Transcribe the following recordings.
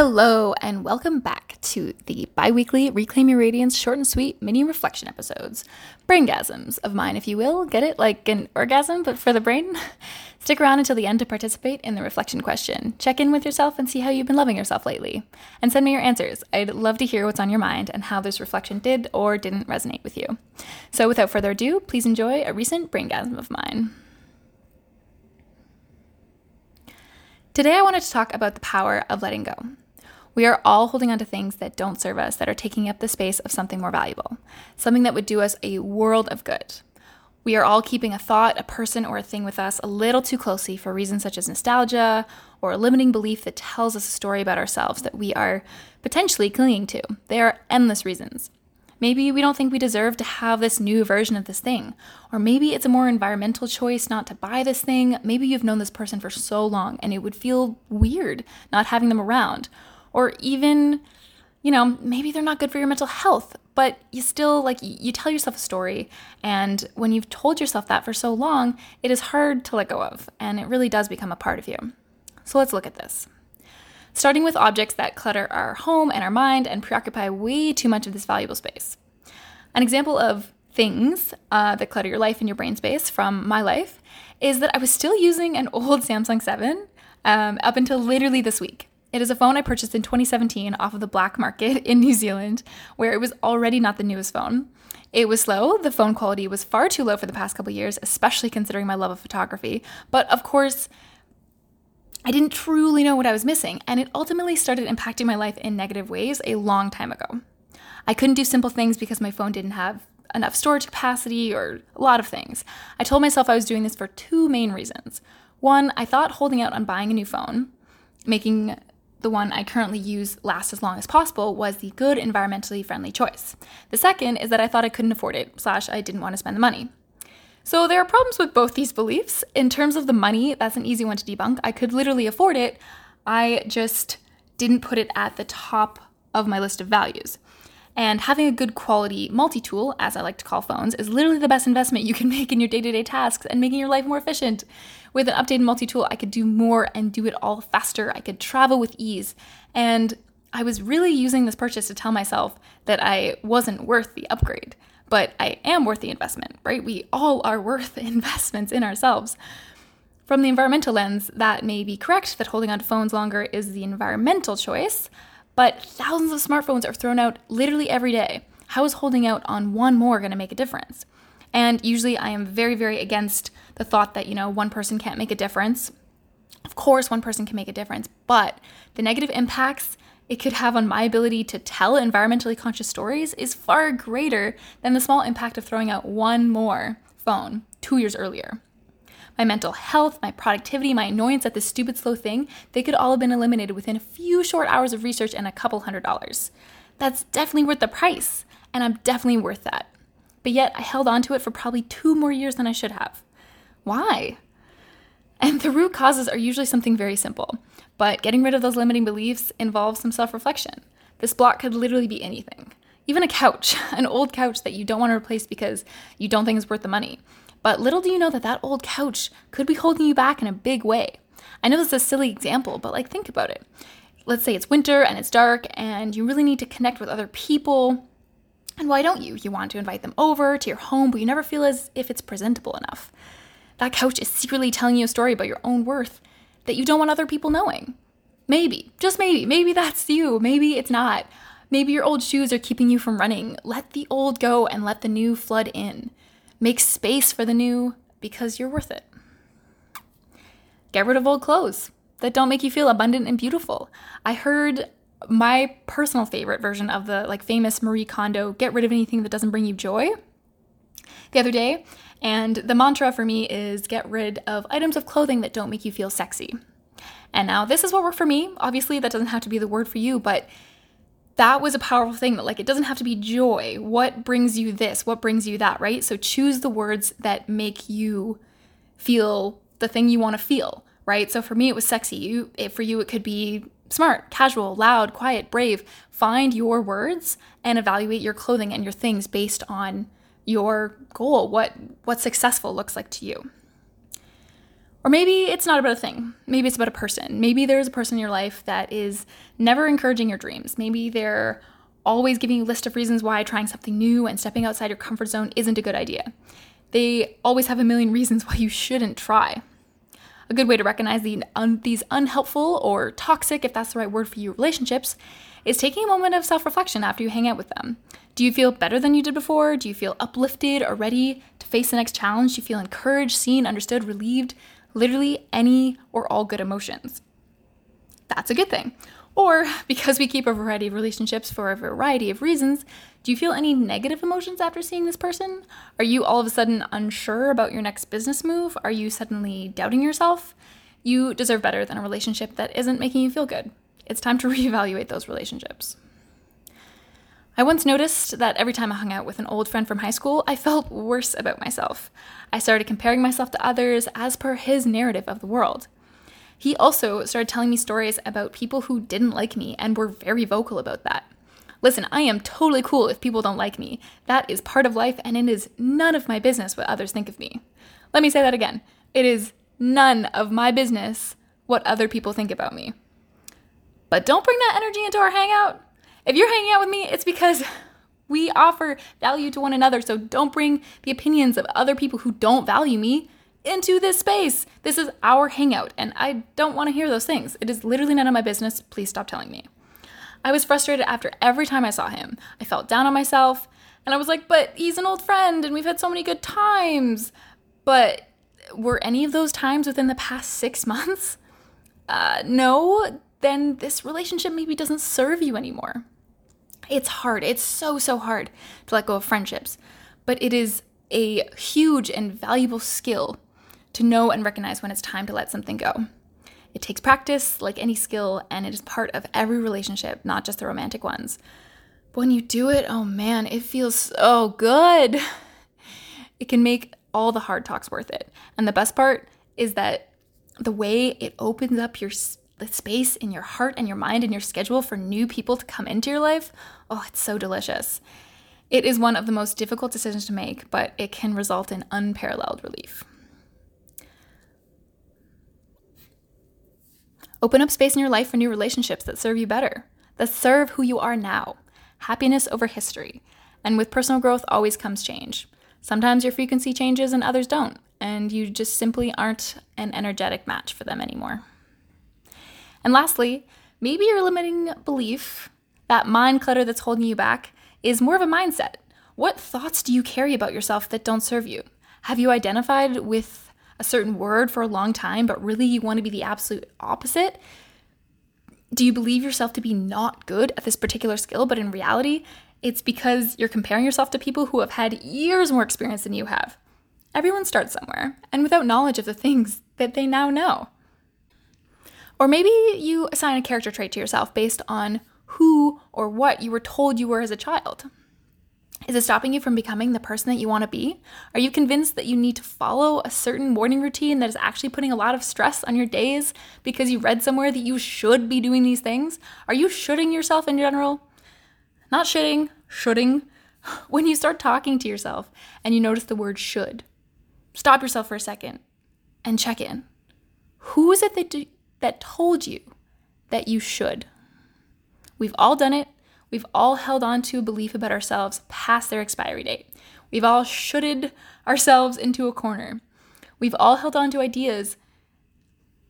Hello, and welcome back to the bi weekly Reclaim Your Radiance short and sweet mini reflection episodes. Braingasms of mine, if you will. Get it? Like an orgasm, but for the brain? Stick around until the end to participate in the reflection question. Check in with yourself and see how you've been loving yourself lately. And send me your answers. I'd love to hear what's on your mind and how this reflection did or didn't resonate with you. So, without further ado, please enjoy a recent braingasm of mine. Today, I wanted to talk about the power of letting go. We are all holding on to things that don't serve us, that are taking up the space of something more valuable, something that would do us a world of good. We are all keeping a thought, a person, or a thing with us a little too closely for reasons such as nostalgia or a limiting belief that tells us a story about ourselves that we are potentially clinging to. There are endless reasons. Maybe we don't think we deserve to have this new version of this thing. Or maybe it's a more environmental choice not to buy this thing. Maybe you've known this person for so long and it would feel weird not having them around. Or even, you know, maybe they're not good for your mental health, but you still like you tell yourself a story. And when you've told yourself that for so long, it is hard to let go of. And it really does become a part of you. So let's look at this starting with objects that clutter our home and our mind and preoccupy way too much of this valuable space. An example of things uh, that clutter your life and your brain space from my life is that I was still using an old Samsung 7 um, up until literally this week. It is a phone I purchased in 2017 off of the black market in New Zealand, where it was already not the newest phone. It was slow, the phone quality was far too low for the past couple years, especially considering my love of photography. But of course, I didn't truly know what I was missing, and it ultimately started impacting my life in negative ways a long time ago. I couldn't do simple things because my phone didn't have enough storage capacity or a lot of things. I told myself I was doing this for two main reasons. One, I thought holding out on buying a new phone, making the one I currently use last as long as possible was the good environmentally friendly choice. The second is that I thought I couldn't afford it, slash I didn't want to spend the money. So there are problems with both these beliefs. In terms of the money, that's an easy one to debunk. I could literally afford it. I just didn't put it at the top of my list of values. And having a good quality multi tool, as I like to call phones, is literally the best investment you can make in your day to day tasks and making your life more efficient. With an updated multi tool, I could do more and do it all faster. I could travel with ease. And I was really using this purchase to tell myself that I wasn't worth the upgrade but I am worth the investment, right? We all are worth investments in ourselves. From the environmental lens, that may be correct that holding on to phones longer is the environmental choice, but thousands of smartphones are thrown out literally every day. How is holding out on one more going to make a difference? And usually I am very, very against the thought that, you know, one person can't make a difference. Of course, one person can make a difference, but the negative impacts it could have on my ability to tell environmentally conscious stories is far greater than the small impact of throwing out one more phone two years earlier. My mental health, my productivity, my annoyance at this stupid slow thing, they could all have been eliminated within a few short hours of research and a couple hundred dollars. That's definitely worth the price, and I'm definitely worth that. But yet, I held on to it for probably two more years than I should have. Why? And the root causes are usually something very simple. But getting rid of those limiting beliefs involves some self reflection. This block could literally be anything. Even a couch, an old couch that you don't want to replace because you don't think is worth the money. But little do you know that that old couch could be holding you back in a big way. I know this is a silly example, but like think about it. Let's say it's winter and it's dark and you really need to connect with other people. And why don't you? You want to invite them over to your home, but you never feel as if it's presentable enough. That couch is secretly telling you a story about your own worth that you don't want other people knowing. Maybe, just maybe, maybe that's you, maybe it's not. Maybe your old shoes are keeping you from running. Let the old go and let the new flood in. Make space for the new because you're worth it. Get rid of old clothes that don't make you feel abundant and beautiful. I heard my personal favorite version of the like famous Marie Kondo get rid of anything that doesn't bring you joy the other day and the mantra for me is get rid of items of clothing that don't make you feel sexy. And now this is what worked for me. Obviously, that doesn't have to be the word for you, but that was a powerful thing that like it doesn't have to be joy. What brings you this? What brings you that, right? So choose the words that make you feel the thing you want to feel, right? So for me it was sexy. You it, for you it could be smart, casual, loud, quiet, brave. Find your words and evaluate your clothing and your things based on your goal, what what successful looks like to you. Or maybe it's not about a thing. Maybe it's about a person. Maybe there's a person in your life that is never encouraging your dreams. Maybe they're always giving you a list of reasons why trying something new and stepping outside your comfort zone isn't a good idea. They always have a million reasons why you shouldn't try. A good way to recognize the un- these unhelpful or toxic, if that's the right word for you, relationships is taking a moment of self reflection after you hang out with them. Do you feel better than you did before? Do you feel uplifted or ready to face the next challenge? Do you feel encouraged, seen, understood, relieved? Literally any or all good emotions. That's a good thing. Or because we keep a variety of relationships for a variety of reasons, do you feel any negative emotions after seeing this person? Are you all of a sudden unsure about your next business move? Are you suddenly doubting yourself? You deserve better than a relationship that isn't making you feel good. It's time to reevaluate those relationships. I once noticed that every time I hung out with an old friend from high school, I felt worse about myself. I started comparing myself to others as per his narrative of the world. He also started telling me stories about people who didn't like me and were very vocal about that. Listen, I am totally cool if people don't like me. That is part of life, and it is none of my business what others think of me. Let me say that again. It is none of my business what other people think about me. But don't bring that energy into our hangout. If you're hanging out with me, it's because we offer value to one another. So don't bring the opinions of other people who don't value me into this space. This is our hangout, and I don't want to hear those things. It is literally none of my business. Please stop telling me. I was frustrated after every time I saw him. I felt down on myself, and I was like, but he's an old friend, and we've had so many good times. But were any of those times within the past six months? Uh, no, then this relationship maybe doesn't serve you anymore. It's hard. It's so, so hard to let go of friendships, but it is a huge and valuable skill to know and recognize when it's time to let something go. It takes practice, like any skill, and it is part of every relationship, not just the romantic ones. But when you do it, oh man, it feels so good. It can make all the hard talks worth it. And the best part is that the way it opens up your the space in your heart and your mind and your schedule for new people to come into your life, oh, it's so delicious. It is one of the most difficult decisions to make, but it can result in unparalleled relief. Open up space in your life for new relationships that serve you better, that serve who you are now. Happiness over history. And with personal growth always comes change. Sometimes your frequency changes and others don't, and you just simply aren't an energetic match for them anymore. And lastly, maybe your limiting belief, that mind clutter that's holding you back, is more of a mindset. What thoughts do you carry about yourself that don't serve you? Have you identified with a certain word for a long time, but really you want to be the absolute opposite? Do you believe yourself to be not good at this particular skill, but in reality, it's because you're comparing yourself to people who have had years more experience than you have? Everyone starts somewhere, and without knowledge of the things that they now know. Or maybe you assign a character trait to yourself based on who or what you were told you were as a child. Is it stopping you from becoming the person that you want to be? Are you convinced that you need to follow a certain morning routine that is actually putting a lot of stress on your days because you read somewhere that you should be doing these things? Are you shooting yourself in general? Not shitting, shooting. When you start talking to yourself and you notice the word should, stop yourself for a second and check in. Who is it that, do, that told you that you should? We've all done it. We've all held on to a belief about ourselves past their expiry date. We've all shoulded ourselves into a corner. We've all held on to ideas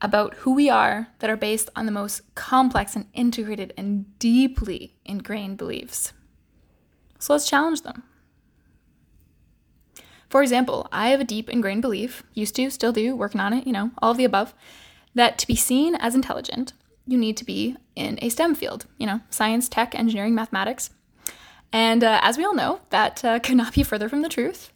about who we are that are based on the most complex and integrated and deeply ingrained beliefs. So let's challenge them. For example, I have a deep ingrained belief, used to, still do, working on it, you know, all of the above, that to be seen as intelligent, you need to be in a STEM field, you know, science, tech, engineering, mathematics. And uh, as we all know, that uh, could not be further from the truth.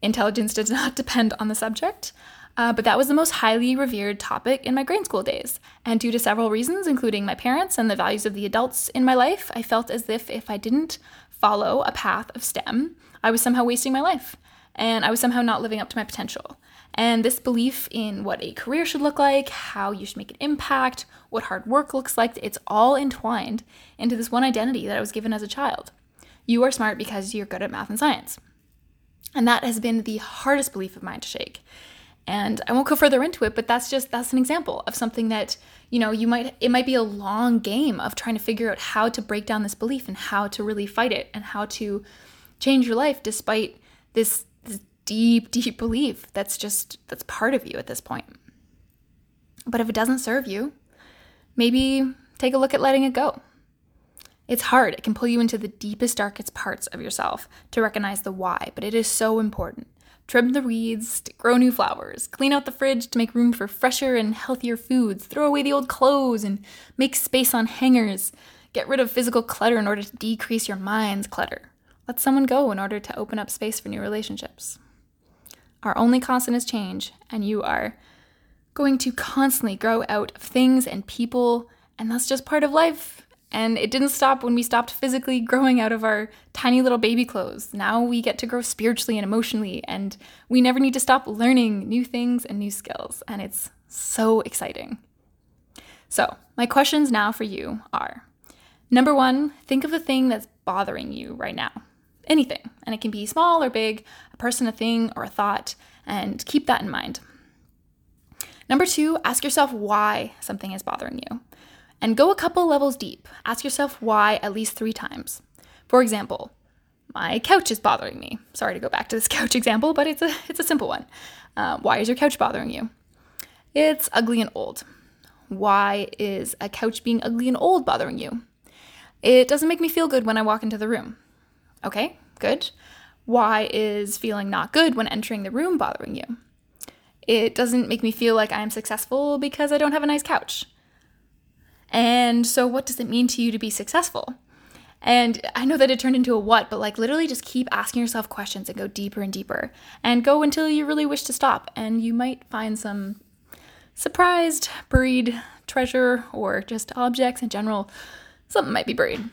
Intelligence does not depend on the subject, uh, but that was the most highly revered topic in my grade school days. And due to several reasons, including my parents and the values of the adults in my life, I felt as if if I didn't follow a path of STEM, I was somehow wasting my life and I was somehow not living up to my potential. And this belief in what a career should look like, how you should make an impact, what hard work looks like, it's all entwined into this one identity that I was given as a child. You are smart because you're good at math and science. And that has been the hardest belief of mine to shake. And I won't go further into it, but that's just that's an example of something that, you know, you might it might be a long game of trying to figure out how to break down this belief and how to really fight it and how to change your life despite this, deep, deep belief that's just that's part of you at this point. But if it doesn't serve you, maybe take a look at letting it go. It's hard. It can pull you into the deepest, darkest parts of yourself to recognize the why, but it is so important. Trim the weeds, to grow new flowers, clean out the fridge to make room for fresher and healthier foods, throw away the old clothes and make space on hangers. Get rid of physical clutter in order to decrease your mind's clutter. Let someone go in order to open up space for new relationships. Our only constant is change, and you are going to constantly grow out of things and people, and that's just part of life. And it didn't stop when we stopped physically growing out of our tiny little baby clothes. Now we get to grow spiritually and emotionally, and we never need to stop learning new things and new skills. And it's so exciting. So, my questions now for you are number one, think of the thing that's bothering you right now. Anything. And it can be small or big, a person, a thing, or a thought, and keep that in mind. Number two, ask yourself why something is bothering you and go a couple levels deep. Ask yourself why at least three times. For example, my couch is bothering me. Sorry to go back to this couch example, but it's a it's a simple one. Uh, why is your couch bothering you? It's ugly and old. Why is a couch being ugly and old bothering you? It doesn't make me feel good when I walk into the room. Okay, good. Why is feeling not good when entering the room bothering you? It doesn't make me feel like I am successful because I don't have a nice couch. And so, what does it mean to you to be successful? And I know that it turned into a what, but like literally just keep asking yourself questions and go deeper and deeper and go until you really wish to stop. And you might find some surprised, buried treasure or just objects in general. Something might be buried.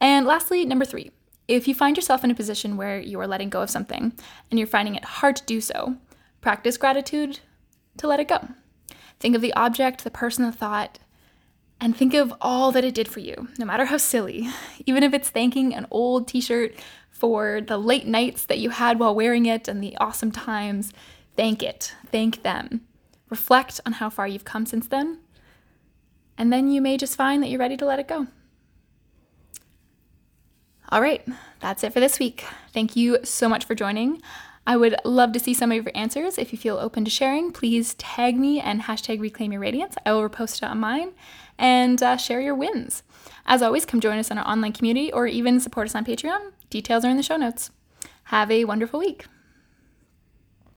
And lastly, number three, if you find yourself in a position where you are letting go of something and you're finding it hard to do so, practice gratitude to let it go. Think of the object, the person, the thought, and think of all that it did for you, no matter how silly. Even if it's thanking an old t shirt for the late nights that you had while wearing it and the awesome times, thank it. Thank them. Reflect on how far you've come since then. And then you may just find that you're ready to let it go. All right, that's it for this week. Thank you so much for joining. I would love to see some of your answers. If you feel open to sharing, please tag me and hashtag reclaim your radiance. I will repost it on mine and uh, share your wins. As always, come join us in our online community or even support us on Patreon. Details are in the show notes. Have a wonderful week.